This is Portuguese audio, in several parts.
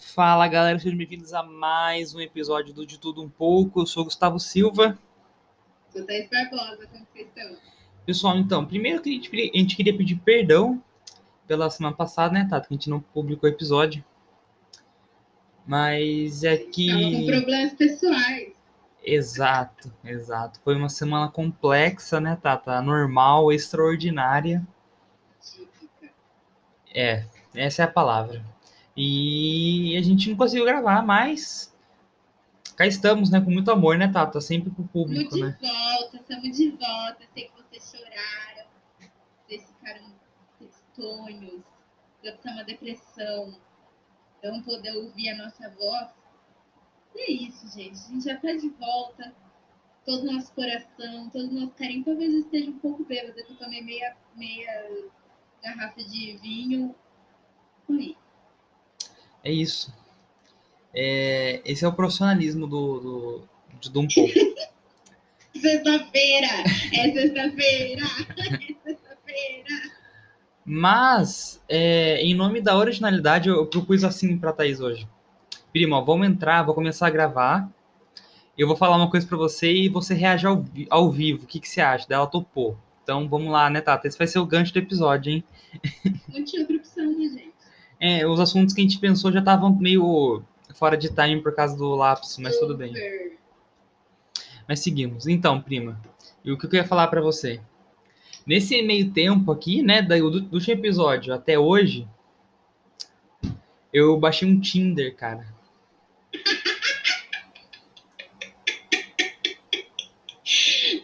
Fala galera, sejam bem-vindos a mais um episódio do De Tudo Um Pouco. Eu sou o Gustavo Silva. Sou Thaís Barbosa, como vocês estão? Pessoal, então, primeiro que a gente, queria- pedir perdão pela semana passada, né, Tato? Que a gente não publicou o episódio. Mas é Tava com que. problemas pessoais. Exato, exato. Foi uma semana complexa, né, Tata? Anormal, extraordinária. Típica. É, essa é a palavra. E a gente não conseguiu gravar, mas cá estamos, né? Com muito amor, né, Tata? Sempre pro Estamos público, de né? volta, estamos de volta. Sei que vocês choraram. Vocês ficaram tristonhos. Deve estar uma depressão. Não poder ouvir a nossa voz. E é isso, gente. A gente já tá de volta. Todo o nosso coração, todo o nosso carinho. Talvez eu esteja um pouco bêbada, que eu tomei meia, meia garrafa de vinho. Foi. É isso. É, esse é o profissionalismo do, do, de um pouco. Sexta-feira! É sexta-feira! É sexta-feira! Mas, é, em nome da originalidade, eu propus assim pra Thaís hoje. Primo, ó, vamos entrar, vou começar a gravar. Eu vou falar uma coisa pra você e você reage ao, ao vivo. O que, que você acha? Daí ela topou. Então vamos lá, né, Tata? Esse vai ser o gancho do episódio, hein? Não tinha outra opção, né, gente? É, os assuntos que a gente pensou já estavam meio fora de time por causa do lapso, mas tudo bem. Mas seguimos. Então, prima, e o que eu ia falar pra você? Nesse meio tempo aqui, né, do, do último episódio até hoje, eu baixei um Tinder, cara.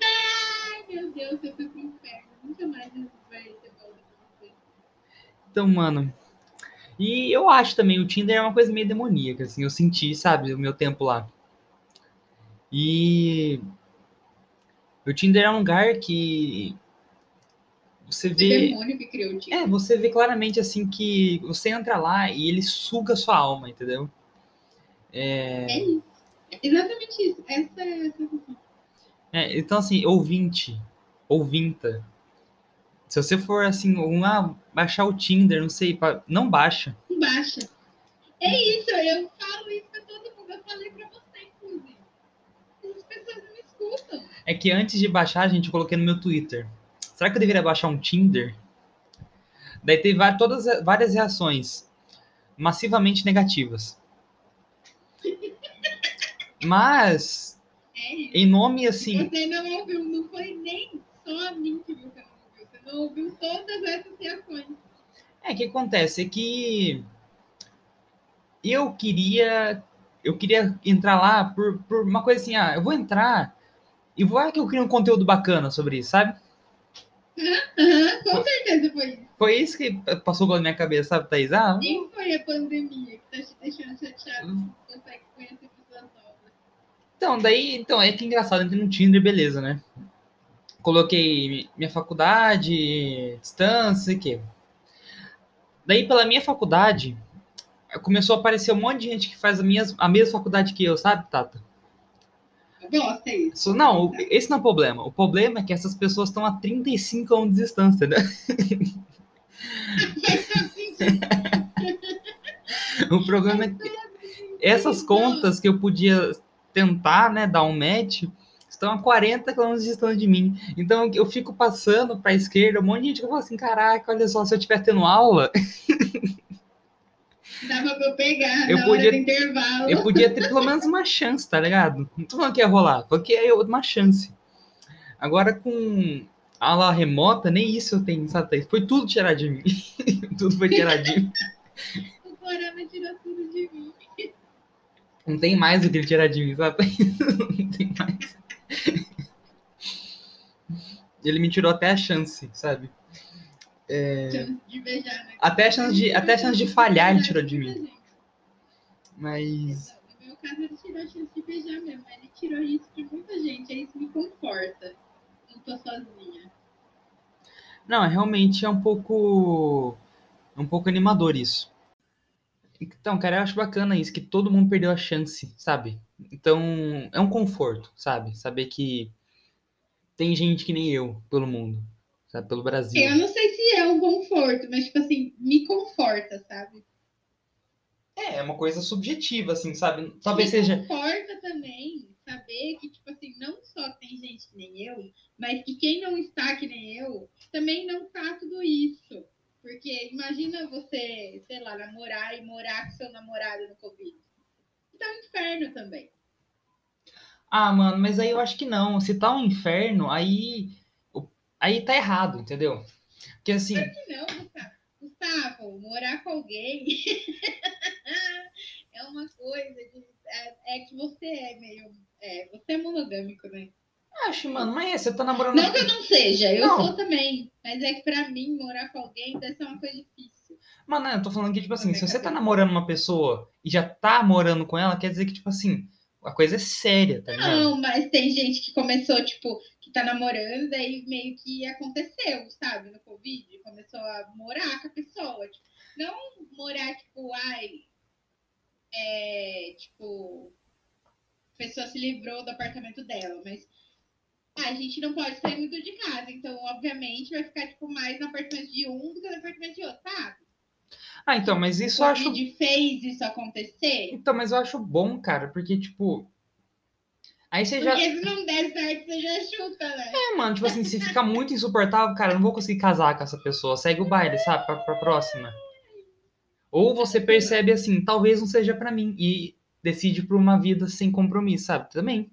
Ai, meu Deus, eu fui pro inferno. Nunca mais vai ter volta pra você. Então, mano. E eu acho também, o Tinder é uma coisa meio demoníaca, assim, eu senti, sabe, o meu tempo lá. E o Tinder é um lugar que você O vê. demônio que criou o Tinder. É, você vê claramente assim que você entra lá e ele suga a sua alma, entendeu? É, É isso. É exatamente isso. Essa é a sensação. é, então, assim, ouvinte, ouvinta, se você for assim, um, ah, baixar o Tinder, não sei, não baixa. Não baixa. É isso, eu falo isso pra todo mundo. Eu falei pra você, inclusive. As pessoas não me escutam. É que antes de baixar, gente, eu coloquei no meu Twitter. Será que eu deveria baixar um Tinder? Daí teve va- todas, várias reações massivamente negativas. Mas, É em nome assim. Você não ouviu, não foi nem só a mim que não ouviu. Todas essas reações. É, o que acontece é que eu queria eu queria entrar lá por, por uma coisa assim, ah, eu vou entrar e vou ah, que eu crio um conteúdo bacana sobre isso, sabe? Aham, com certeza foi isso. Foi isso que passou pela minha cabeça, sabe, Thaís? Ah, Nem foi a pandemia que tá te deixando chateado. Não consegue conhecer pessoas novas. então, daí, então, é que engraçado, entrei no Tinder, beleza, né? Coloquei minha faculdade, distância, sei o quê. Daí, pela minha faculdade, começou a aparecer um monte de gente que faz a, minha, a mesma faculdade que eu, sabe, Tata? Gosta isso. Isso- Não, esse não é o problema. O problema é que essas pessoas estão a 35 anos de distância, né? O problema é que essas contas que eu podia tentar, né, dar um match, estão a 40 km de distância de mim. Então eu fico passando para a esquerda, um monte de gente que fala assim: caraca, olha só, se eu estiver tendo aula, Dava pra eu pegar Eu podia- eu podia ter pelo menos uma chance, tá ligado? Não tô falando que ia rolar, porque é uma chance. Agora com aula remota, nem isso eu tenho, sabe? Foi tudo tirado de mim. tudo foi tirado de mim. O Corona tirou tudo de mim. Não tem mais o que ele tirar de mim, sabe? Não tem mais. Ele me tirou até a chance, sabe? Chance de beijar, né? Até a chance de, até a chance de falhar ele tirou de mim. Mas. No meu caso, ele tirou a chance de beijar mesmo. mas Ele tirou isso de muita gente. Aí isso me conforta. Não tô sozinha. Não, realmente é um pouco. É um pouco animador isso. Então, cara, eu acho bacana isso, que todo mundo perdeu a chance, sabe? Então, é um conforto, sabe? Saber que tem gente que nem eu pelo mundo, sabe? Pelo Brasil. Eu não sei se é um conforto, mas, tipo assim, me conforta, sabe? É, É, uma coisa subjetiva, assim, sabe? Talvez Me seja. conforta também saber que, tipo assim, não só tem gente que nem eu, mas que quem não está que nem eu, também não tá tudo isso. Porque imagina você, sei lá, namorar e morar com seu namorado no Covid. Tá um inferno também. Ah, mano, mas aí eu acho que não. Se tá um inferno, aí. Aí tá errado, entendeu? Porque assim. Que não, Gustavo. Gustavo, morar com alguém é uma coisa de. É, é que você é meio. É, você é monogâmico, né? Acho, mano, mas é, você tá namorando. Não que eu não seja, eu Não. sou também. Mas é que pra mim, morar com alguém deve ser uma coisa difícil. Mano, eu tô falando que, tipo assim, se você tá namorando uma pessoa e já tá morando com ela, quer dizer que, tipo assim, a coisa é séria, tá ligado? Não, mas tem gente que começou, tipo, que tá namorando, daí meio que aconteceu, sabe, no Covid. Começou a morar com a pessoa. Tipo, não morar, tipo, ai. É, tipo. A pessoa se livrou do apartamento dela, mas. Ah, a gente não pode sair muito de casa, então, obviamente, vai ficar, tipo, mais no apartamento de um do que no apartamento de outro, sabe? Ah, então, mas isso o eu acho. Covid fez isso acontecer. Então, mas eu acho bom, cara, porque, tipo. Aí você já. Porque se não der certo, você já chuta, né? É, mano, tipo assim, se ficar muito insuportável, cara, eu não vou conseguir casar com essa pessoa. Segue o baile, sabe? Pra, pra próxima. Ou você percebe assim, talvez não seja pra mim. E decide por uma vida sem compromisso, sabe? Também.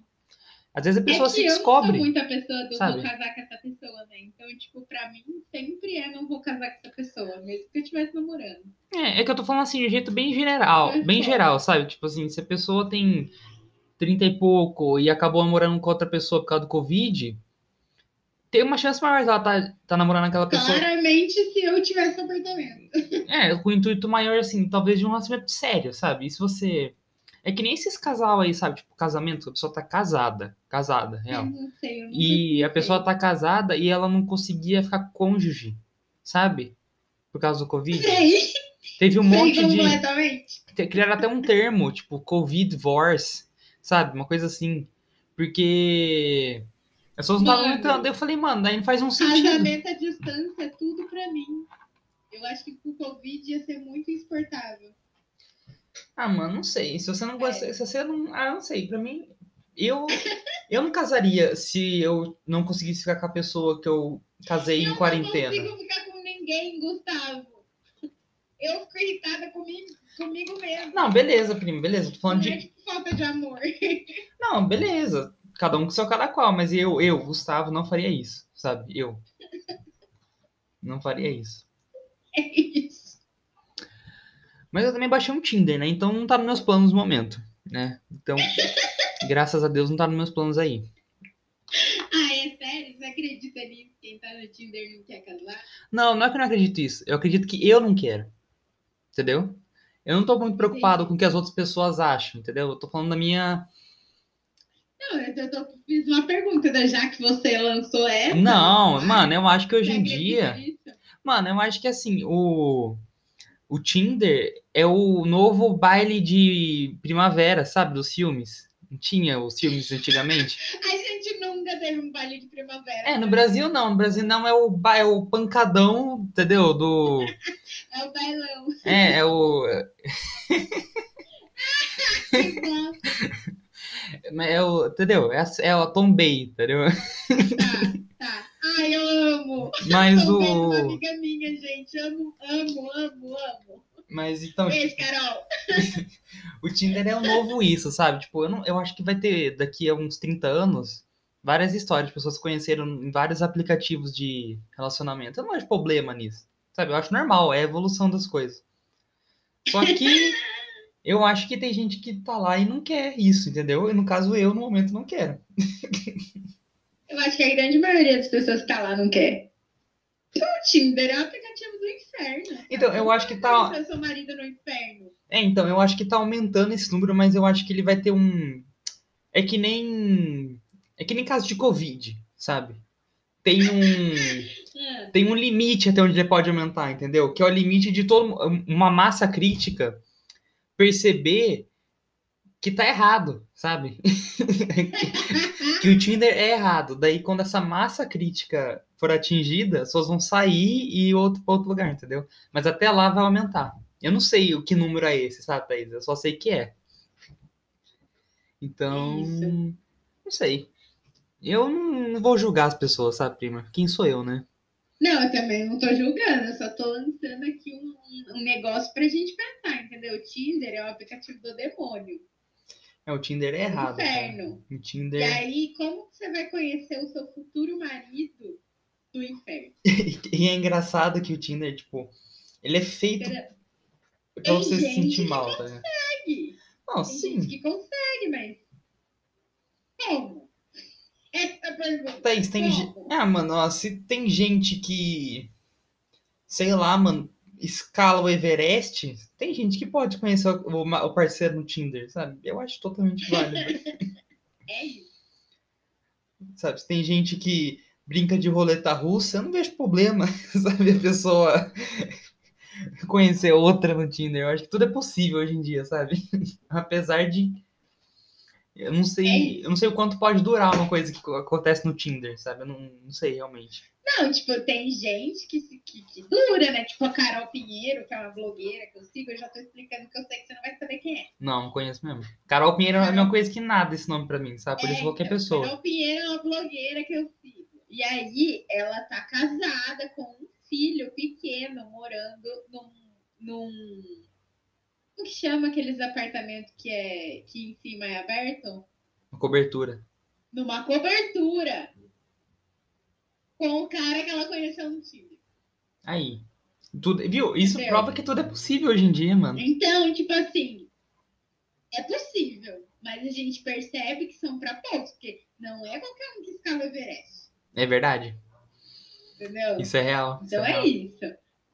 Às vezes a pessoa é se eu não descobre. sou muita pessoa do sabe? vou casar com essa pessoa, né? Então, tipo, pra mim, sempre é não vou casar com essa pessoa, mesmo que eu estivesse namorando. É, é que eu tô falando assim de um jeito bem geral, É bem foda. geral, sabe? Tipo assim, se a pessoa tem 30 e pouco e acabou namorando com outra pessoa por causa do Covid, tem uma chance maior de ela tá, tá namorando aquela pessoa. Claramente, se eu tivesse apartamento. É, com o intuito maior, assim, talvez de um relacionamento sério, sabe? E se você. É que nem esses casal aí, sabe? Tipo, casamento, a pessoa tá casada. Casada, real. Eu não sei, eu nunca E a sei. pessoa tá casada e ela não conseguia ficar cônjuge, sabe? Por causa do Covid. Sei, Teve um sei monte de. completamente. te- criaram até um termo, tipo, Covid divorce, sabe? Uma coisa assim. Porque as pessoas não estavam entrando. Eu falei, mano, daí não faz um sentido. Casamento à distância é tudo pra mim. Eu acho que com o Covid ia ser muito insuportável. Ah, mano, não sei. Se você não gosta, É. se você não, ah, não sei. Pra mim, eu eu não casaria se eu não conseguisse ficar com a pessoa que eu casei em Eu quarentena. não consigo ficar com ninguém, Gustavo. Eu fico irritada comigo, comigo mesmo. Não, beleza, primo, beleza. Tô falando Não é de. tipo falta de amor. Não, beleza. Cada um com seu cada qual, mas eu, eu, Gustavo, não faria isso, sabe? Eu. Não faria isso. É isso. Mas eu também baixei um Tinder, né? Então não tá nos meus planos no momento, né? Então, graças a Deus não tá nos meus planos aí. Ah, é sério? Você acredita nisso? Quem tá no Tinder não quer casar? Não, não é que eu não acredito nisso. Eu acredito que eu não quero. Entendeu? Eu não tô muito preocupado com o que as outras pessoas acham, entendeu? Eu tô falando da minha. Não, eu, tô- fiz uma pergunta, né? Já que você lançou essa. Não, mano, eu acho que hoje em dia. Mano, eu acho que assim, o. O Tinder é o novo baile de primavera, sabe? Dos filmes. Não tinha os filmes antigamente? A gente nunca teve um baile de primavera. É, no Brasil não. No Brasil não é o, ba- é o pancadão, entendeu? Do. É o bailão. É, é o. É o. Entendeu? É a, é a Tom Bay, entendeu? tá, tá. Ai, eu amo. Mas vendo uma o. amiga minha, gente. Amo, amo, amo, amo. Mas então, Beijo, Carol. o Tinder é o novo isso, sabe? Tipo, eu, não, eu acho que vai ter daqui a uns 30 anos várias histórias de pessoas que se conheceram em vários aplicativos de relacionamento. Eu não acho problema nisso, sabe? Eu acho normal, é a evolução das coisas. Só que eu acho que tem gente que tá lá e não quer isso, entendeu? E no caso, eu, no momento, não quero. Eu acho que a grande maioria das pessoas que tá lá não quer. O Tinder é um do inferno. Então, eu acho que tá- Eu seu marido no inferno. É, então, eu acho que tá aumentando esse número, mas eu acho que ele vai ter um. É que nem. É que nem caso de Covid, sabe? Tem um. Ah, Tem um limite até onde ele pode aumentar, entendeu? Que é o limite de todo uma massa crítica perceber que tá errado, sabe? que o Tinder é errado. Daí, quando essa massa crítica for atingida, as pessoas vão sair e ir outro, pra outro lugar, entendeu? Mas até lá vai aumentar. Eu não sei o que número é esse, sabe, Thaís? Eu só sei que é. Então, Isso. não sei. Eu não, vou julgar as pessoas, sabe, prima? Quem sou eu, né? Não, eu também não tô julgando, eu só tô lançando aqui um, um- um negócio pra gente pensar, entendeu? O Tinder é um aplicativo do demônio, É, o Tinder é do errado. cara. inferno. O E Tinder. aí, como você vai conhecer o seu futuro marido do inferno? E é engraçado que o Tinder, tipo, ele é feito Entendeu? pra Tem você se gente sentir mal, tá? Consegue. Não, Tem gente sim. que consegue, mas como? Essa é pergunta. Thaís, tem. ge- Como? Ah, mano, ó, se tem gente que. Sei lá, mano, escala o Everest, tem gente que pode conhecer o, o parceiro no Tinder, sabe? Eu acho totalmente válido. É isso. sabe? Se tem gente que brinca de roleta russa, eu não vejo problema, sabe? A pessoa conhecer outra no Tinder. Eu acho que tudo é possível hoje em dia, sabe? Apesar de. Eu não É sei, isso. eu não sei o quanto pode durar uma coisa que co- acontece no Tinder, sabe? Eu não, não sei realmente. Não, tipo, tem gente que, que, que dura, né? Tipo a Carol Pinheiro, que é uma blogueira que eu sigo, eu já tô explicando que eu sei que você não vai saber quem é. Não, não conheço mesmo. Carol Pinheiro é a mesma coisa que nada esse nome pra mim, sabe? Por isso É, qualquer então, pessoa. Carol Pinheiro é uma blogueira que eu sigo. E aí, ela tá casada com um filho pequeno, morando num. num como que chama aqueles apartamentos que, é, que em cima é aberto? Uma cobertura. Numa cobertura. Com o cara que ela conheceu no Tinder. Aí. Tudo, viu? Isso Entendeu? prova que tudo é possível hoje em dia, mano. Então, tipo assim, é possível, mas a gente percebe que são pra poucos, porque não é qualquer um que escala o Everest, É verdade. entendeu? Isso é real. então é é, real. isso.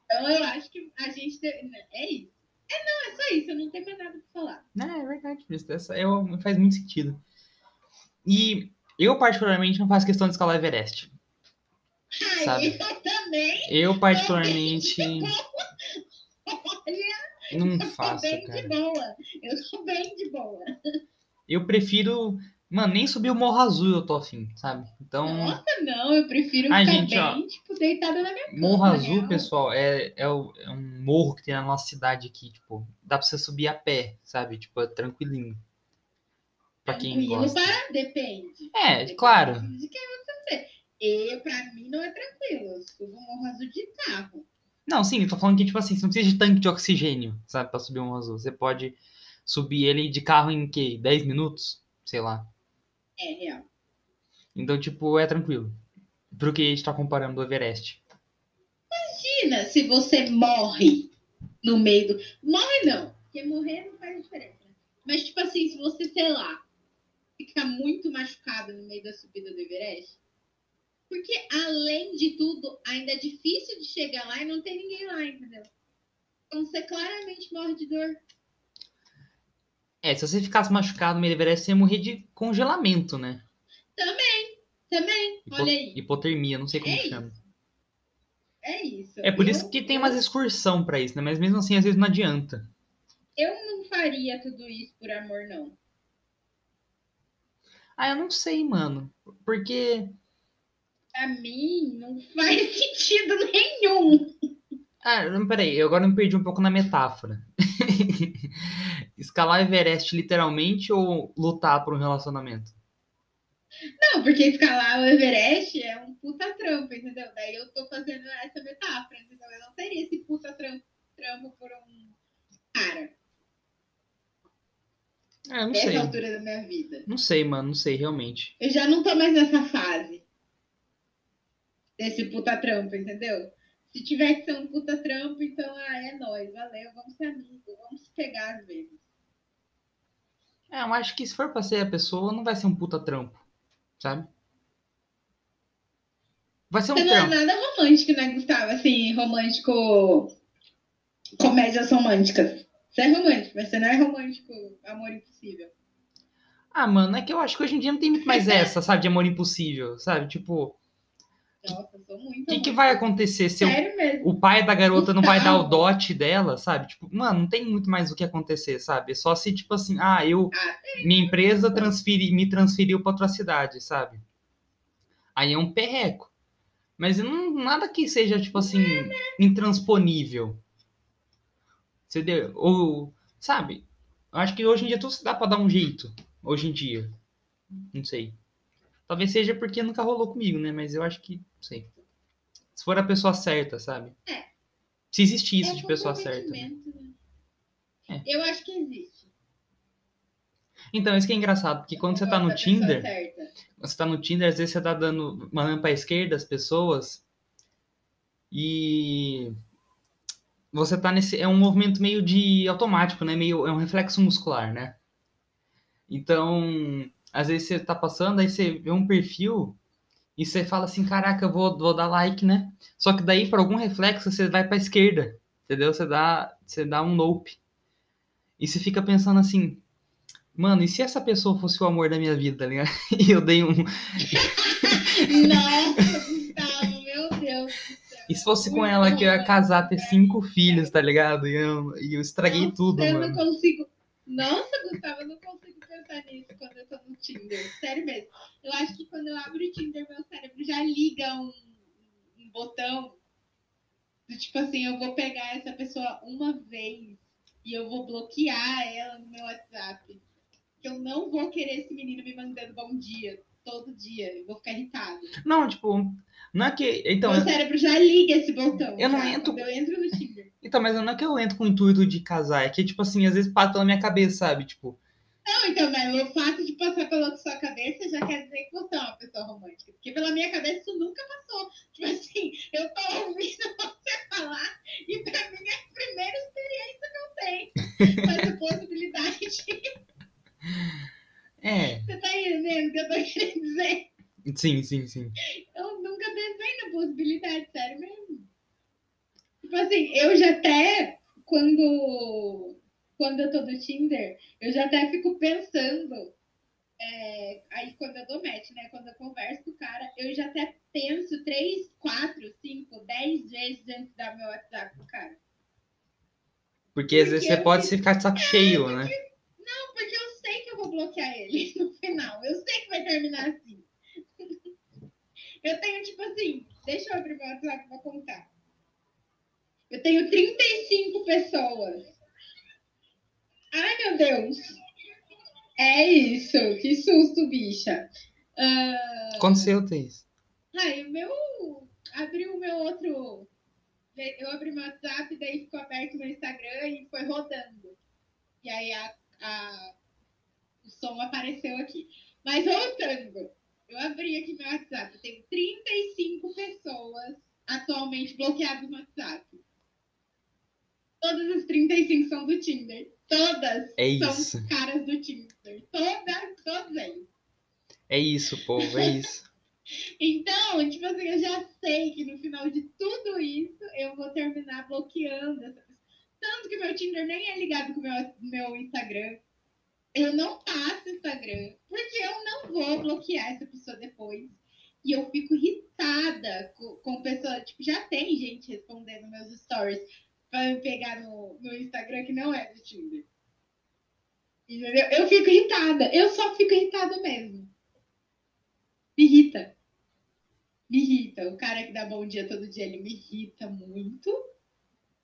Então eu acho que a gente. deve- É isso. É não, é só isso, eu não tenho mais nada pra falar. É, é verdade. Isso essa, eu, faz muito sentido. E eu, particularmente, não faço questão de escalar Everest. Ai, Sabe? eu também. Eu, particularmente, Olha, não eu faço, bem de cara. boa. Eu tô bem de boa. Eu prefiro. Mano, nem subir o Morro Azul eu tô afim, sabe? Então, Nossa, não, eu prefiro Ai, ficar gente, ó, bem, tipo, deitada na minha cama. Morro Azul, real. pessoal, é, é, o- é um morro que tem na nossa cidade aqui, tipo, dá pra você subir a pé, sabe? Tipo, é tranquilinho. Pra quem Tranquilo gosta. para- Depende. É, Depende claro. De quem você ser. E pra mim não é tranquilo. Eu subo um morro azul de carro. Não, sim, eu tô falando que, tipo assim, você não precisa de tanque de oxigênio, sabe, pra subir um azul. Você pode subir ele de carro em quê? 10 minutos? Sei lá. É real. Então, tipo, é tranquilo. Pro que a gente tá comparando do Everest. Imagina se você morre no meio do. Morre não, porque morrer não faz diferença. né? Mas, tipo assim, se você, sei lá, ficar muito machucado no meio da subida do Everest. Porque, além de tudo, ainda é difícil de chegar lá e não tem ninguém lá, entendeu? Então você claramente morre de dor. É, se você ficasse machucado no meio do Everest, você ia morrer de congelamento, né? Também, Hipo- olha aí. Hipotermia, não sei como É chama. É isso. É por Eu- isso que tem umas excursão pra isso, né? Mas mesmo assim, às vezes não adianta. Eu não faria tudo isso por amor, não. Ah, eu não sei, mano. Porque. Pra mim, não faz sentido nenhum. Ah, não, peraí, eu agora me perdi um pouco na metáfora. Escalar Everest literalmente ou lutar por um relacionamento? Não, porque escalar o Everest é um puta trampo, entendeu? Daí eu tô fazendo essa metáfora, entendeu? Eu não teria esse puta trampo, trampo por um cara, É, não nessa sei. altura da minha vida. Não sei, mano, não sei, realmente. Eu já não tô mais nessa fase desse puta trampo, entendeu? Se tiver que ser um puta trampo, então ah, é nóis, valeu, vamos ser amigos, vamos se pegar às vezes. É, eu acho que se for pra ser a pessoa, não vai ser um puta trampo, sabe? Vai ser um Você não é trampo. nada romântico, né, Gustavo? Assim, romântico. Comédias românticas. Você é romântico, mas você não é romântico, amor impossível. Ah, mano, é que eu acho que hoje em dia não tem muito mais essa, sabe, de amor impossível, sabe? Tipo, Nossa, eu sou muito. o que, vai acontecer se eu Sério mesmo. o pai da garota não vai dar o Gustavo. dote dela, sabe? Tipo, mano, não tem muito mais o que acontecer, sabe? É Só se, tipo assim, ah, eu. Ah, Minha empresa transferi, me transferiu pra outra cidade, sabe? Aí é um perreco. Mas não, nada que seja, tipo assim, intransponível. Você deu, ou, sabe? Eu acho que hoje em dia tudo se dá pra dar um jeito. Hoje em dia. Não sei. Talvez seja porque nunca rolou comigo, né? Mas eu acho que, sei. Se for a pessoa certa, sabe? É. Se existe isso É de pessoa certa. né? comprometimento, É. né? Eu acho que existe. Então, isso que é engraçado, porque quando você tá no Tinder, você tá no Tinder, às vezes você tá dando, mandando pra esquerda as pessoas e você tá nesse, é um movimento meio de automático, né? Meio, é um reflexo muscular, né? Então, às vezes você tá passando, aí você vê um perfil e você fala assim, caraca, eu vou, vou dar like, né? Só que daí, por algum reflexo, você vai pra esquerda, entendeu? Você dá, você dá um nope. E você fica pensando assim, mano, e se essa pessoa fosse o amor da minha vida, tá ligado? E eu dei um, Nossa, Gustavo, meu Deus. E se fosse com ela que eu ia casar, ter cinco filhos, tá ligado? E eu, e eu estraguei Nossa, tudo, eu mano. não consigo. Nossa, Gustavo, eu não consigo pensar nisso quando eu tô no Tinder. Sério mesmo. Eu acho que quando eu abro o Tinder, meu cérebro já liga um, um botão do tipo assim, eu vou pegar essa pessoa uma vez e eu vou bloquear ela no meu WhatsApp. Que eu não vou querer esse menino me mandando bom dia todo dia. Eu vou ficar irritada. Não, tipo, não é que. Então, meu eu- cérebro já liga esse botão. Eu não entro- eu entro no Tinder. então, mas não é que eu entro com o intuito de casar, é que, tipo assim, às vezes passa pela minha cabeça, sabe? Tipo, Não, então, mas o fato de passar pela sua cabeça já quer dizer que você é uma pessoa romântica. Porque pela minha cabeça isso nunca passou. Tipo assim, eu tô ouvindo você falar e pra mim é a primeira experiência que eu tenho com essa possibilidade. é. Você tá entendendo o que eu tô querendo dizer? Sim, sim, sim. Eu nunca pensei na possibilidade, sério mesmo. Tipo assim, eu já até, quando, quando eu tô no Tinder, eu já até fico pensando. é, aí quando eu dou match, né? Quando eu converso com o cara, eu já até penso três, quatro, cinco, dez vezes antes de dar meu WhatsApp pro cara. Porque às vezes Porque você pode fico- ficar de saco cheio, né? Não, porque eu sei que eu vou bloquear ele no final. Eu sei que vai terminar assim. Eu tenho, tipo assim, deixa eu abrir meu WhatsApp pra contar. Eu tenho 35 pessoas. Ai, meu Deus. É isso. Que susto, bicha. Ah, Aconteceu, Thaís. Ai, o meu. Abri o meu outro. Eu abri meu WhatsApp, daí ficou aberto meu Instagram e foi rodando. E aí a, a- o som apareceu aqui. Mas voltando, eu abri aqui meu WhatsApp. Tenho 35 pessoas atualmente bloqueadas no WhatsApp. Todas as 35 são do Tinder. Todas É são isso. caras do Tinder. Todas, todos eles. É isso, povo, é isso. Então, tipo assim, eu já sei que no final de tudo isso eu vou terminar bloqueando essa pessoa. Tanto que meu Tinder nem é ligado com o meu, meu Instagram. Eu não passo Instagram, porque eu não vou bloquear essa pessoa depois. E eu fico irritada com, com pessoa. Tipo, já tem gente respondendo meus stories pra me pegar no, no Instagram que não é do Tinder. Entendeu? Eu fico irritada. Eu só fico irritada mesmo. Me irrita. Me irrita. O cara que dá bom dia todo dia, ele me irrita muito.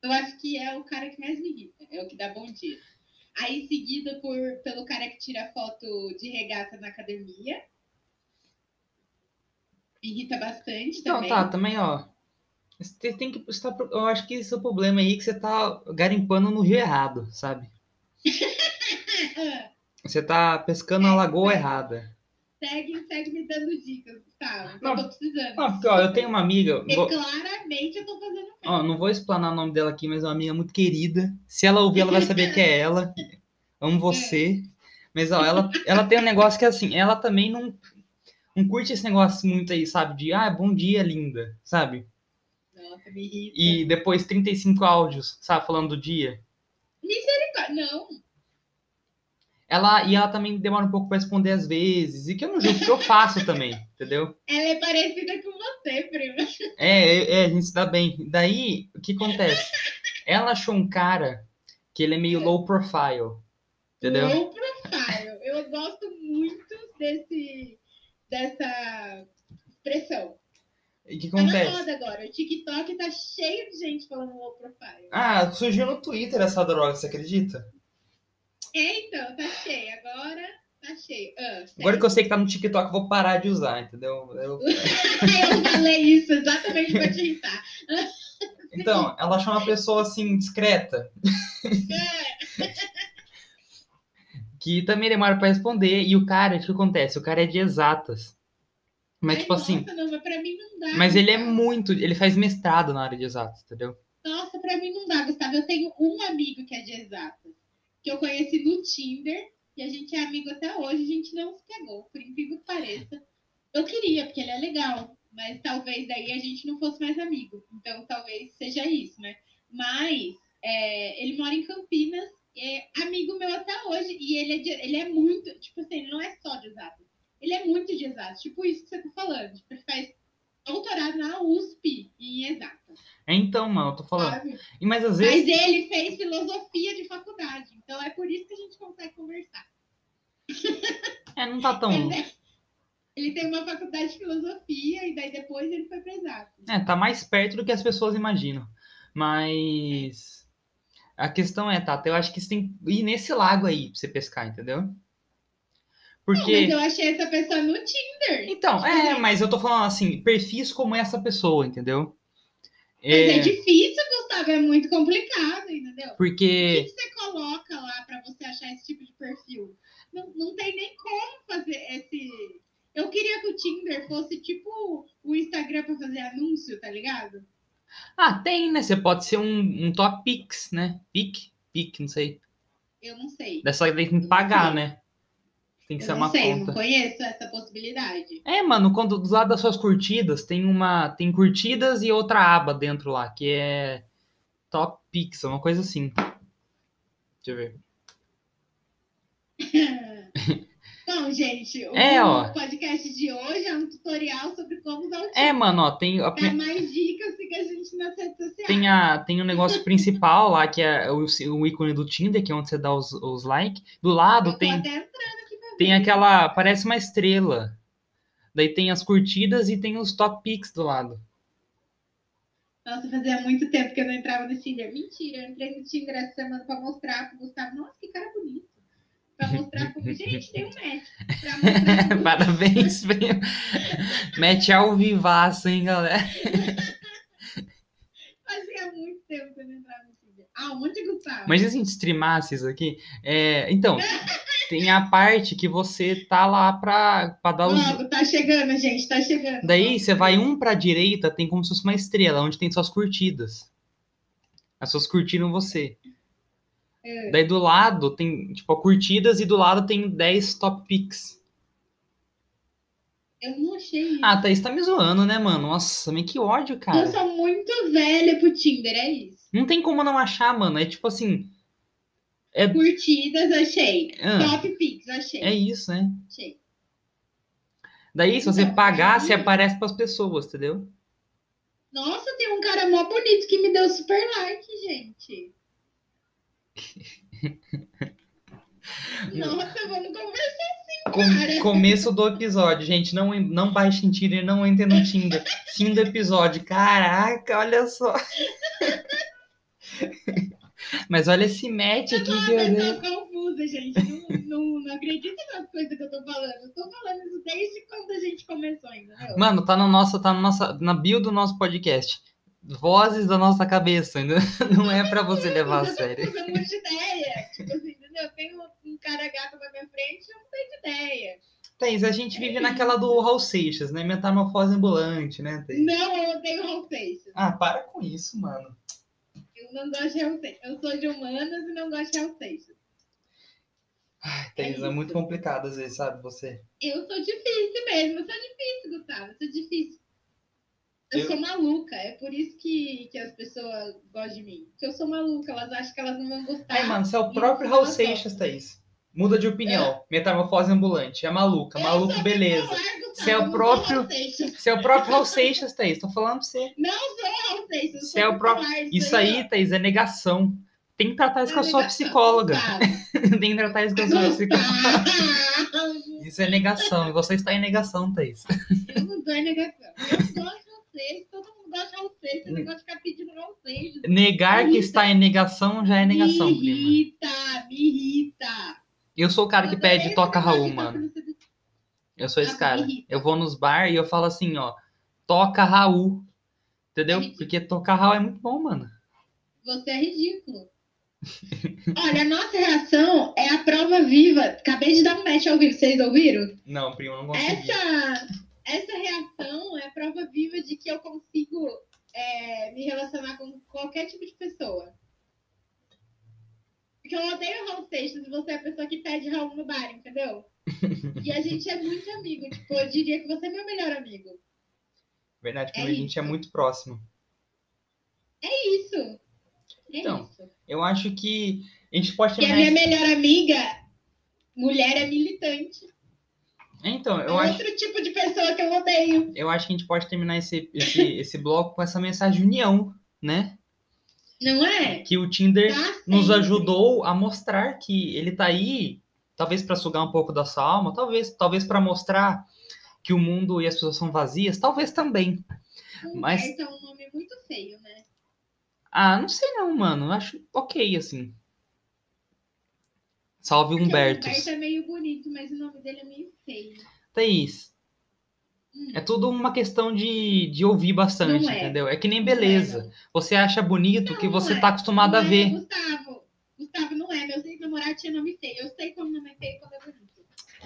Eu acho que é o cara que mais me irrita. É o que dá bom dia. Aí, seguido por, pelo cara que tira foto de regata na academia. Me irrita bastante Então, também. tá, também, ó. Você tem que. você tá- eu acho que esse é o problema aí, que você tá garimpando no rio errado, sabe? Você tá pescando na lagoa errada. segue, segue me dando dicas, Gustavo. Não, eu tô precisando. Não, porque, ó, eu tenho uma amiga. Porque vou- claramente eu tô fazendo Ó, não vou explanar o nome dela aqui, mas é uma amiga muito querida. Se ela ouvir, ela vai saber que é ela. Amo você. Mas, ó, ela, ela tem um negócio que é assim, ela também não, não curte esse negócio muito aí, sabe? De, ah, bom dia, linda, sabe? Nossa, me irrita. E depois 35 áudios, sabe? Falando do dia. Não, Ela, e ela também demora um pouco pra responder às vezes. E que eu não julgo, que eu faço também, entendeu? ela é parecida com você, prima. É, é, é, a gente se dá bem. Daí, o que acontece? Ela achou um cara que ele é meio low profile, entendeu? Low profile. Eu gosto muito desse, dessa expressão. E o que Tá na acontece? moda agora. O TikTok tá cheio de gente falando low profile. Ah, surgiu no Twitter essa droga, você acredita? É, então, tá cheio. Agora tá cheio. Ah, Agora que eu sei que tá no TikTok, eu vou parar de usar, entendeu? Eu- eu falei isso exatamente pra te irritar. Então, ela achou uma pessoa assim, discreta, que também demora pra responder, e o cara, o que acontece? O cara é de exatas. Mas, Ai, tipo assim, Nossa, não, mas pra mim não dá. mas ele é muito. Ele faz mestrado na área de exatas, entendeu? Nossa, pra mim não dá, Gustavo. Eu tenho um amigo que é de exatas, que eu conheci no Tinder, e a gente é amigo até hoje, a gente não se pegou, por incrível que pareça. Eu queria, porque ele é legal, mas talvez daí a gente não fosse mais amigo. Então talvez seja isso, né? Mas é, ele mora em Campinas, é amigo meu até hoje, e ele é, de- ele é muito, tipo assim, ele não é só de exatas. Ele é muito de exatas, tipo isso que você tá falando. Tipo, ele faz doutorado na USP em exatas. É então, mano, eu tô falando. sabe? E, mas às vezes. Mas ele fez filosofia de faculdade, então é por isso que a gente consegue conversar. É, não tá tão. Ele, tem- ele tem uma faculdade de filosofia e daí depois ele foi pesado. É, tá mais perto do que as pessoas imaginam. Mas. A questão é, Tata, eu acho que você tem que ir nesse lago aí pra você pescar, entendeu? Não, Porque. mas eu achei essa pessoa no Tinder. Então, é, mas eu tô falando assim, perfis como essa pessoa, entendeu? Mas é É, difícil, Gustavo, é muito complicado, entendeu? O porque. que que você coloca lá pra você achar esse tipo de perfil? Não, não tem nem como fazer esse. Eu queria que o Tinder fosse tipo o Instagram pra fazer anúncio, tá ligado? Ah, tem, né? Você pode ser um, um top pix, né? Pic? Pic, não sei. Eu não sei. Dessa tem que pagar, né? Tem que Eu ser uma sei, eu conta. não conheço essa possibilidade. É, mano, quando do lado das suas curtidas tem uma. Tem curtidas e outra aba dentro lá, que é Top Pixel, uma coisa assim. Deixa eu ver. Bom, gente, o É, ó. podcast de hoje é um tutorial sobre como usar o É, mano, ó, tem, a- Pra mais dicas, siga a gente nas redes sociais. tem, a, tem o negócio principal lá, que é o, o ícone do Tinder, que é onde você dá os, os likes. Do Eu lado tô tem, até entrando tem aquela. Parece uma estrela. Daí tem as curtidas e tem os top picks do lado. Nossa, fazia muito tempo que eu não entrava no Tinder. Mentira, eu entrei no Tinder essa semana pra mostrar pro Gustavo. Nossa, que cara bonito. Pra mostrar pro... Gente, tem um match. Pro... Parabéns, velho. Mete ao vivaço, hein, galera. Fazia muito tempo que eu não entrava no Tinder. Ah, um monte de Gustavo. Mas se a gente streamasse isso aqui, é, então, tem a parte que você tá lá pra, pra dar os. Logo, tá chegando, gente, tá chegando. Daí você vai um pra direita, tem como se fosse uma estrela, onde tem suas curtidas. As suas curtiram você. É. Daí do lado tem, tipo, curtidas e do lado tem 10 top picks. Eu não achei isso. Ah, Thaís tá me zoando, né, mano? Nossa, mas que ódio, Eu cara. sou muito velha pro Tinder, é isso. Não tem como não achar, mano. É tipo assim. Curtidas, achei. Ah, Top Pix, achei. é isso, né? achei. Daí, se você Então, pagar, você aparece pras pessoas, entendeu? Nossa, tem um cara mó bonito que me deu super like, gente. Nossa, vamos conversar. Com- Cara. começo do episódio, gente. Não, não baixem Tinder, não entrem no Tinder. Fim do episódio. Caraca, olha só. Mas olha esse match aqui que eu Eu tô confusa, gente. Não, não, não acredito nas coisas que eu tô falando. Eu tô falando isso desde quando a gente começou ainda. Mano, tá na nossa, tá na nossa, na bio do nosso podcast. Vozes da nossa cabeça, ainda não é pra você levar a eu tô sério. muita ideia. Tipo assim, entendeu? Tem um, um cara gato na minha frente, eu não tenho ideia. Thaís, a gente vive naquela do Raul Seixas, né? Metamorfose ambulante, né, Thaís? Não, eu odeio Raul Seixas. Ah, para com isso, mano. Eu não gosto de Raul Seixas. Eu sou de humanas e não gosto de Raul Seixas. Ai, Thaís, é isso. muito complicado às vezes, sabe? Você. Eu sou difícil mesmo. Eu sou difícil, Gustavo. Eu sou difícil. Eu, Eu- sou maluca. É por isso que, que as pessoas gostam de mim. Porque eu sou maluca. Elas acham que elas não vão gostar. Ai, mano, você é o próprio Raul Seixas, Thaís. Muda de opinião. Metamorfose ambulante. É maluca, maluco, sou beleza. Você é o sou próprio-. Você é o próprio Raul Seixas, Thaís. Tô falando pra você. Não sou Raul Seixas. Você é o próprio. Isso aí, Thaís, é negação. Tem que tratar isso com a sua psicóloga. Tem que tratar isso com a sua psicóloga. Gustavo. Isso é negação. E você está em negação, Thaís. Eu não tô em negação. Eu gosto de Seixas, todo mundo gosta de Seixas, você gosta de ficar pedindo Raul Seixas. Negar que Me está em negação já é negação, me prima. irrita, me irrita. Eu sou o cara que pede toca Raul, mano. Eu sou esse cara. Eu vou nos bar e eu falo assim, ó, toca Raul. Entendeu? É. Porque tocar Raul é muito bom, mano. Você é ridículo. Olha, a nossa reação é a prova viva. Acabei de dar um match ao vivo, vocês ouviram? Não, primo, não Essa, essa reação é a prova viva de que eu consigo é, me relacionar com qualquer tipo de pessoa. Porque eu odeio Raul Seixas e você é a pessoa que pede Raul no bar, entendeu? E a gente é muito amigo. Tipo, eu diria que você é meu melhor amigo. Verdade, É primo, a gente é muito próximo. É isso. É Então, isso. Eu acho que a gente pode Porque a terminar. minha esse- melhor amiga, mulher é militante. Então, É eu acho, outro tipo de pessoa que eu odeio. eu acho que a gente pode terminar esse, esse, esse bloco com essa mensagem de união, né? Não é? Que o Tinder Tá nos ajudou a mostrar que ele tá aí, talvez para sugar um pouco da sua alma, talvez, talvez para mostrar que o mundo e as pessoas são vazias, talvez também. mas- Humberto é um nome muito feio, né? Ah, não sei não, mano. Eu Acho ok assim. Salve Porque o Humbertos. Humberto é meio bonito, mas o nome dele é meio feio. Thaís, é tudo uma questão de, de ouvir bastante, é. entendeu? É que nem é, beleza. Você acha bonito Não, que você é. tá acostumado Não a é, ver. Gustavo, Gustavo não é. Meu ex-namorado tinha nome feio. Eu sei como nome é feio quando é bonito.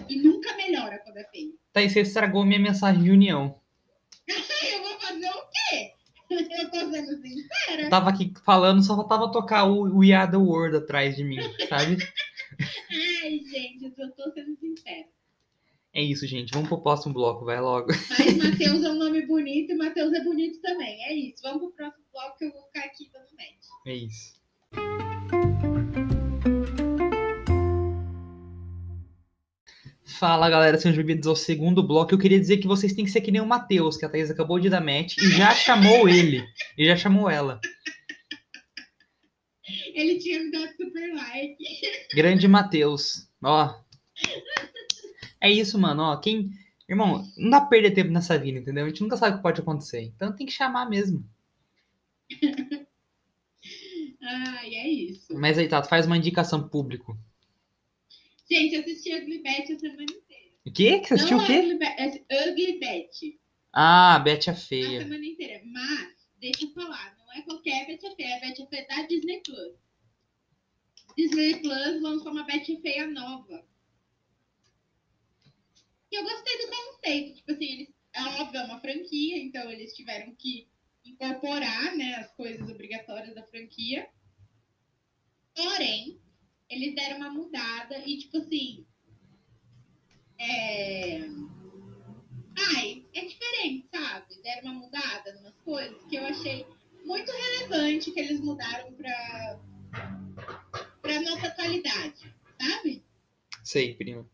E nunca melhora quando é feio. Thaís, você estragou minha mensagem de união. Eu vou fazer o quê? Eu tô sendo sincera. Tava aqui falando, só faltava tocar o We Are The World atrás de mim, sabe? Ai, gente, eu tô sendo sincera. É isso, gente. Vamos pro próximo bloco, vai logo. Mas Matheus é um nome bonito e Matheus é bonito também. É isso. Vamos pro próximo bloco que eu vou ficar aqui dando match. É isso. Fala galera, sejam bem-vindos ao segundo bloco. Eu queria dizer que vocês têm que ser que nem o Matheus, que a Thaís acabou de dar match e já chamou ele. E já chamou ela. Ele tinha me dado super like. Grande Matheus. Ó. É isso, mano. Ó, quem. Irmão, não dá pra perder tempo nessa vida, entendeu? A gente nunca sabe o que pode acontecer. Então tem que chamar mesmo. Ai, é isso. Mas aí, Tato, faz uma indicação público. Gente, assisti Ugly Betty a semana inteira. O quê? Que você assistiu não o quê? Ugly, Be é Ugly Betty Ah, Betty a a Feia. semana inteira. Mas, deixa eu falar, não é qualquer Betty a Feia, é a Betty a Feia da Disney Plus. Disney Plus lançou uma Betty a Feia nova. E eu gostei do conceito. Tipo assim, eles, é óbvio, é uma franquia, então eles tiveram que incorporar né, as coisas obrigatórias da franquia. Porém, eles deram uma mudada e, tipo assim. É... Ai, é diferente, sabe? Deram uma mudada umas coisas que eu achei muito relevante que eles mudaram pra, pra nossa atualidade, sabe? Sei, primo.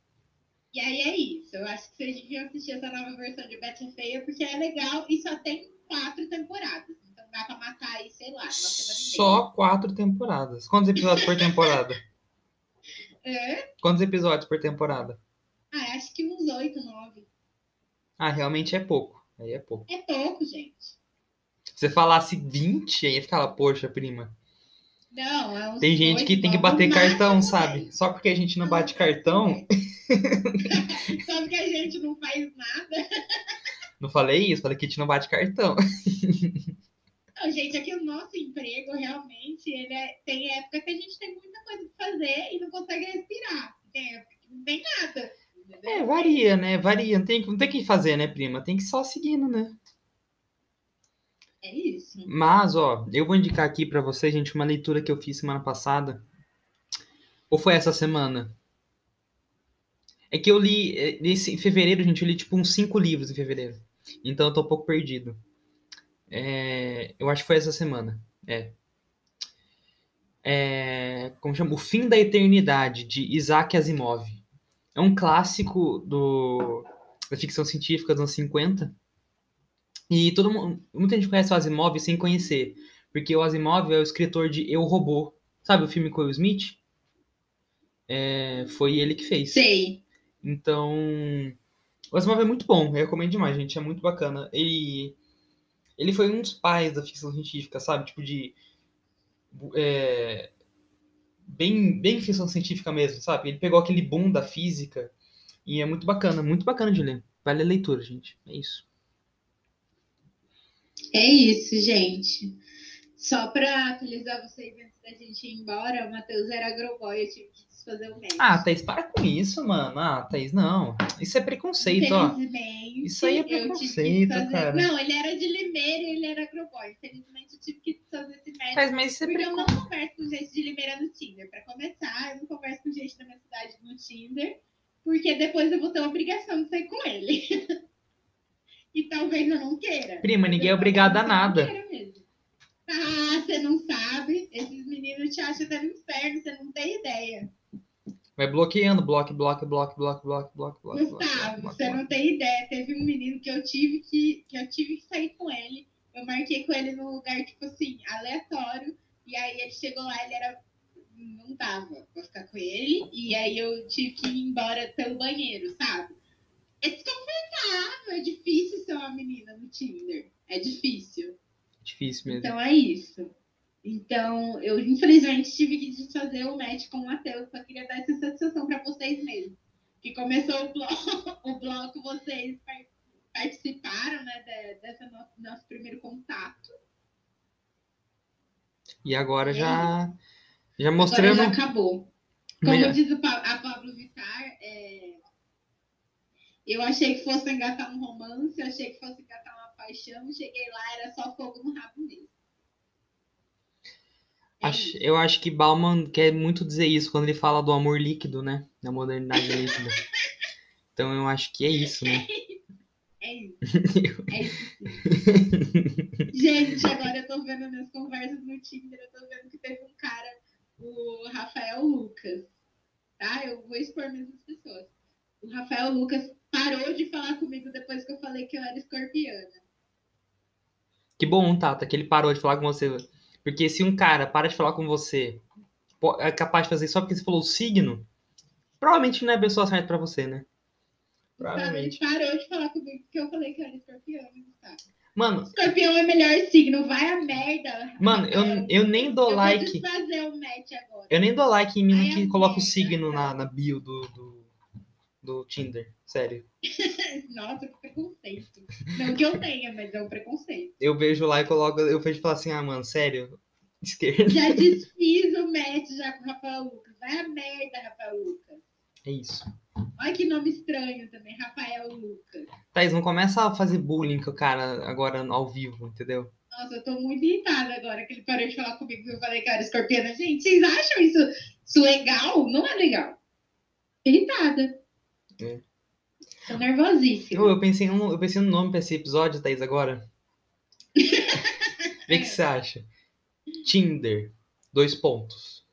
E aí é isso. Eu acho que vocês deviam assistir essa nova versão de Betty Feia, porque é legal e só tem quatro temporadas. Então dá pra matar aí, sei lá, uma semana. Só quatro temporadas. Quantos episódios por temporada? É? Quantos episódios por temporada? Ah, acho que uns oito, nove. Ah, realmente é pouco. Aí é pouco. É pouco, gente. Se você falasse 20, aí ficava, poxa, prima. Não, é Tem gente que tem que bater cartão, sabe? Só porque a gente não bate cartão. Só porque a gente não faz nada. Não falei isso, falei que a gente não bate cartão. Não, gente, é que o nosso emprego realmente ele é- tem época que a gente tem muita coisa pra fazer e não consegue respirar. Tem época que não tem nada. entendeu? É, varia, né? Varia. Não tem, não tem o que fazer, né, prima? Tem que só seguindo, né? É isso. Mas, ó, eu vou indicar aqui pra vocês, gente, uma leitura que eu fiz semana passada. Ou foi essa semana? É que eu li, eh, nesse, em fevereiro, gente, eu li tipo uns cinco livros em fevereiro. Então eu tô um pouco perdido. É, eu acho que foi essa semana. É. É, como chama? O Fim da Eternidade, de Isaac Asimov. É um clássico do, da ficção científica dos anos 50. E todo mundo, muita gente conhece o Asimov sem conhecer. Porque o Asimov é o escritor de Eu, Robô. Sabe o filme com o Will Smith? É, foi ele que fez. Sei. Então, o Asimov é muito bom, eu recomendo demais, gente, é muito bacana. Ele Ele foi um dos pais da ficção científica, sabe? Tipo de. é, bem, bem ficção científica mesmo, sabe? Ele pegou aquele boom da física e é muito bacana, muito bacana de ler. Vale a leitura, gente. É isso. É isso, gente. Só pra atualizar vocês antes da gente ir embora, o Matheus era agroboy, eu tive que desfazer o match. Ah, Thaís, para com isso, mano. Ah, Thaís, não. Isso é preconceito, ó. Isso aí é preconceito, cara. Não, ele era de Limeira e ele era agroboy. Infelizmente, eu tive que desfazer esse match. Mas, mas isso é Porque eu não converso com gente de Limeira no Tinder. Pra começar, eu não converso com gente da minha cidade no Tinder, porque depois eu vou ter a obrigação de sair com ele. E talvez eu não queira. Prima, ninguém é obrigado a nada. Ah, você não sabe. Esses meninos te acham até no inferno, você não tem ideia. Vai bloqueando, bloque, bloque, bloque, bloque, bloque, bloque, bloque. Gustavo, bloque, você não tem ideia. Teve um menino que eu tive que, que eu tive que sair com ele. Eu marquei com ele num lugar, tipo assim, aleatório. E aí ele chegou lá, ele era. Não tava pra ficar com ele. E aí eu tive que ir embora pelo banheiro, sabe? É desconfortável, é difícil ser uma menina no Tinder. É difícil. Difícil mesmo. Então é isso. Então, eu infelizmente tive que desfazer o match com o Matheus, só queria dar essa satisfação para vocês mesmo. Que começou o bloco, o bloco vocês par- participaram, né, de- dessa nosso, nosso primeiro contato. E agora já, já Agora mostrando. já acabou. Como melhor- diz a Pablo Vittar, é, eu achei que fosse engatar um romance, eu achei que fosse engatar uma paixão, cheguei lá, era só fogo no rabo mesmo. É Acho- eu acho que Bauman quer muito dizer isso quando ele fala do amor líquido, né? Da modernidade líquida. Então eu acho que é isso, né? É isso. É isso. Gente, agora eu tô vendo minhas conversas no Tinder, eu tô vendo que teve um cara, o Rafael Lucas, tá? Eu vou expor mesmo as pessoas. O Rafael Lucas parou de falar comigo depois que eu falei que eu era escorpiana. Que bom, Tata, que ele parou de falar com você. Porque se um cara para de falar com você, é capaz de fazer só porque você falou o signo, provavelmente não é a pessoa certa pra você, né? Provavelmente. parou de falar comigo porque eu falei que eu era escorpiana, tá? Mano, Escorpião é melhor signo, vai a merda. mano, eu, eu nem dou eu like. desfazer o match agora. Eu nem dou like em mim que coloca o signo na, na bio do, do, do Tinder. Sério. Nossa, que preconceito. Não que eu tenha, mas é um preconceito. Eu vejo lá e coloco, eu vejo e falo assim, ah, mano, sério, esquerda. Já desfiz o match já com o Rafael Lucas. Vai a merda, Rafael Lucas. É isso. Olha que nome estranho também, Rafael Lucas. Thaís, não começa a fazer bullying com o cara agora ao vivo, entendeu? Nossa, eu tô muito irritada agora que ele parou de falar comigo eu falei era escorpiana. Gente, vocês acham isso, isso legal? Não é legal. Irritada. É. Tô nervosíssima. Eu, eu, pensei no, eu pensei no nome pra esse episódio, Thaís, agora. Vê o que você acha. Tinder. Dois pontos.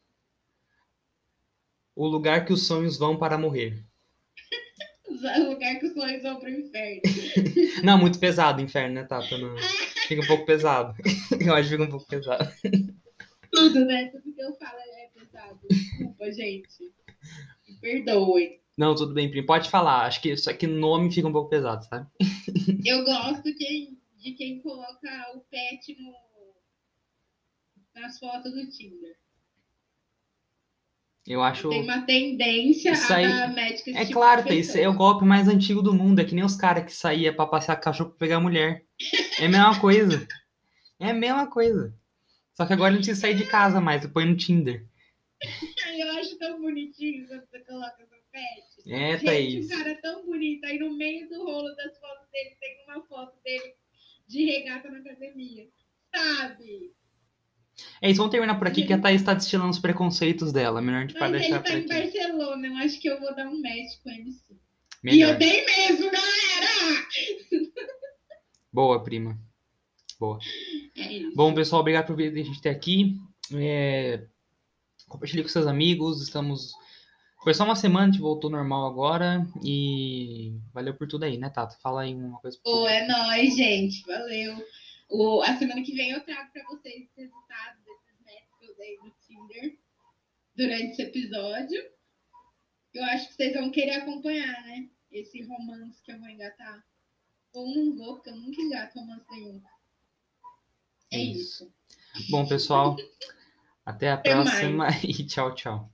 O lugar que os sonhos vão para morrer. O lugar que os sonhos vão pro inferno. Não, muito pesado o inferno, né, Tata? Não. Fica um pouco pesado. Eu acho que fica um pouco pesado. Tudo, né? Tudo que eu falo é pesado. Desculpa, gente. Me perdoem. Não, tudo bem, primo. Pode falar. Acho que só que nome fica um pouco pesado, sabe? Eu gosto quem- de quem coloca o pet no, nas fotos do Tinder. Eu acho. Tem uma tendência Isso a aí- médica esse É tipo claro, de Thaís, pessoa. é o golpe mais antigo do mundo. É que nem os caras que saía pra passear cachorro pra pegar mulher. É a mesma coisa. É a mesma coisa. Só que agora não precisa sair de casa mais, põe no Tinder. Eu acho tão bonitinho quando você coloca pet. É, Gente, Thaís. um cara tão bonito. Aí no meio do rolo das fotos dele tem uma foto dele de regata na academia. Sabe? É isso, vamos terminar por aqui que a Thaís tá destilando os preconceitos dela. Melhor gente Mas para ele deixar tá por em aqui. Barcelona. Eu acho que eu vou dar um match com ele sim. E Melhor. eu dei mesmo, galera! Boa, prima. Boa. É isso. Bom, pessoal, obrigado por vir a gente ter aqui. É... Compartilhe com seus amigos. Estamos. Foi só uma semana, a gente voltou normal agora. E valeu por tudo aí, né, Tato? Fala aí uma coisa. Pô, é nóis, gente. Valeu. O, a semana que vem eu trago pra vocês os resultados desses eu dei no Tinder durante esse episódio. Eu acho que vocês vão querer acompanhar, né? Esse romance que eu vou engatar. Ou não vou, porque eu nunca engato romance nenhum. É isso. Bom, pessoal, até a Até próxima e tchau, tchau.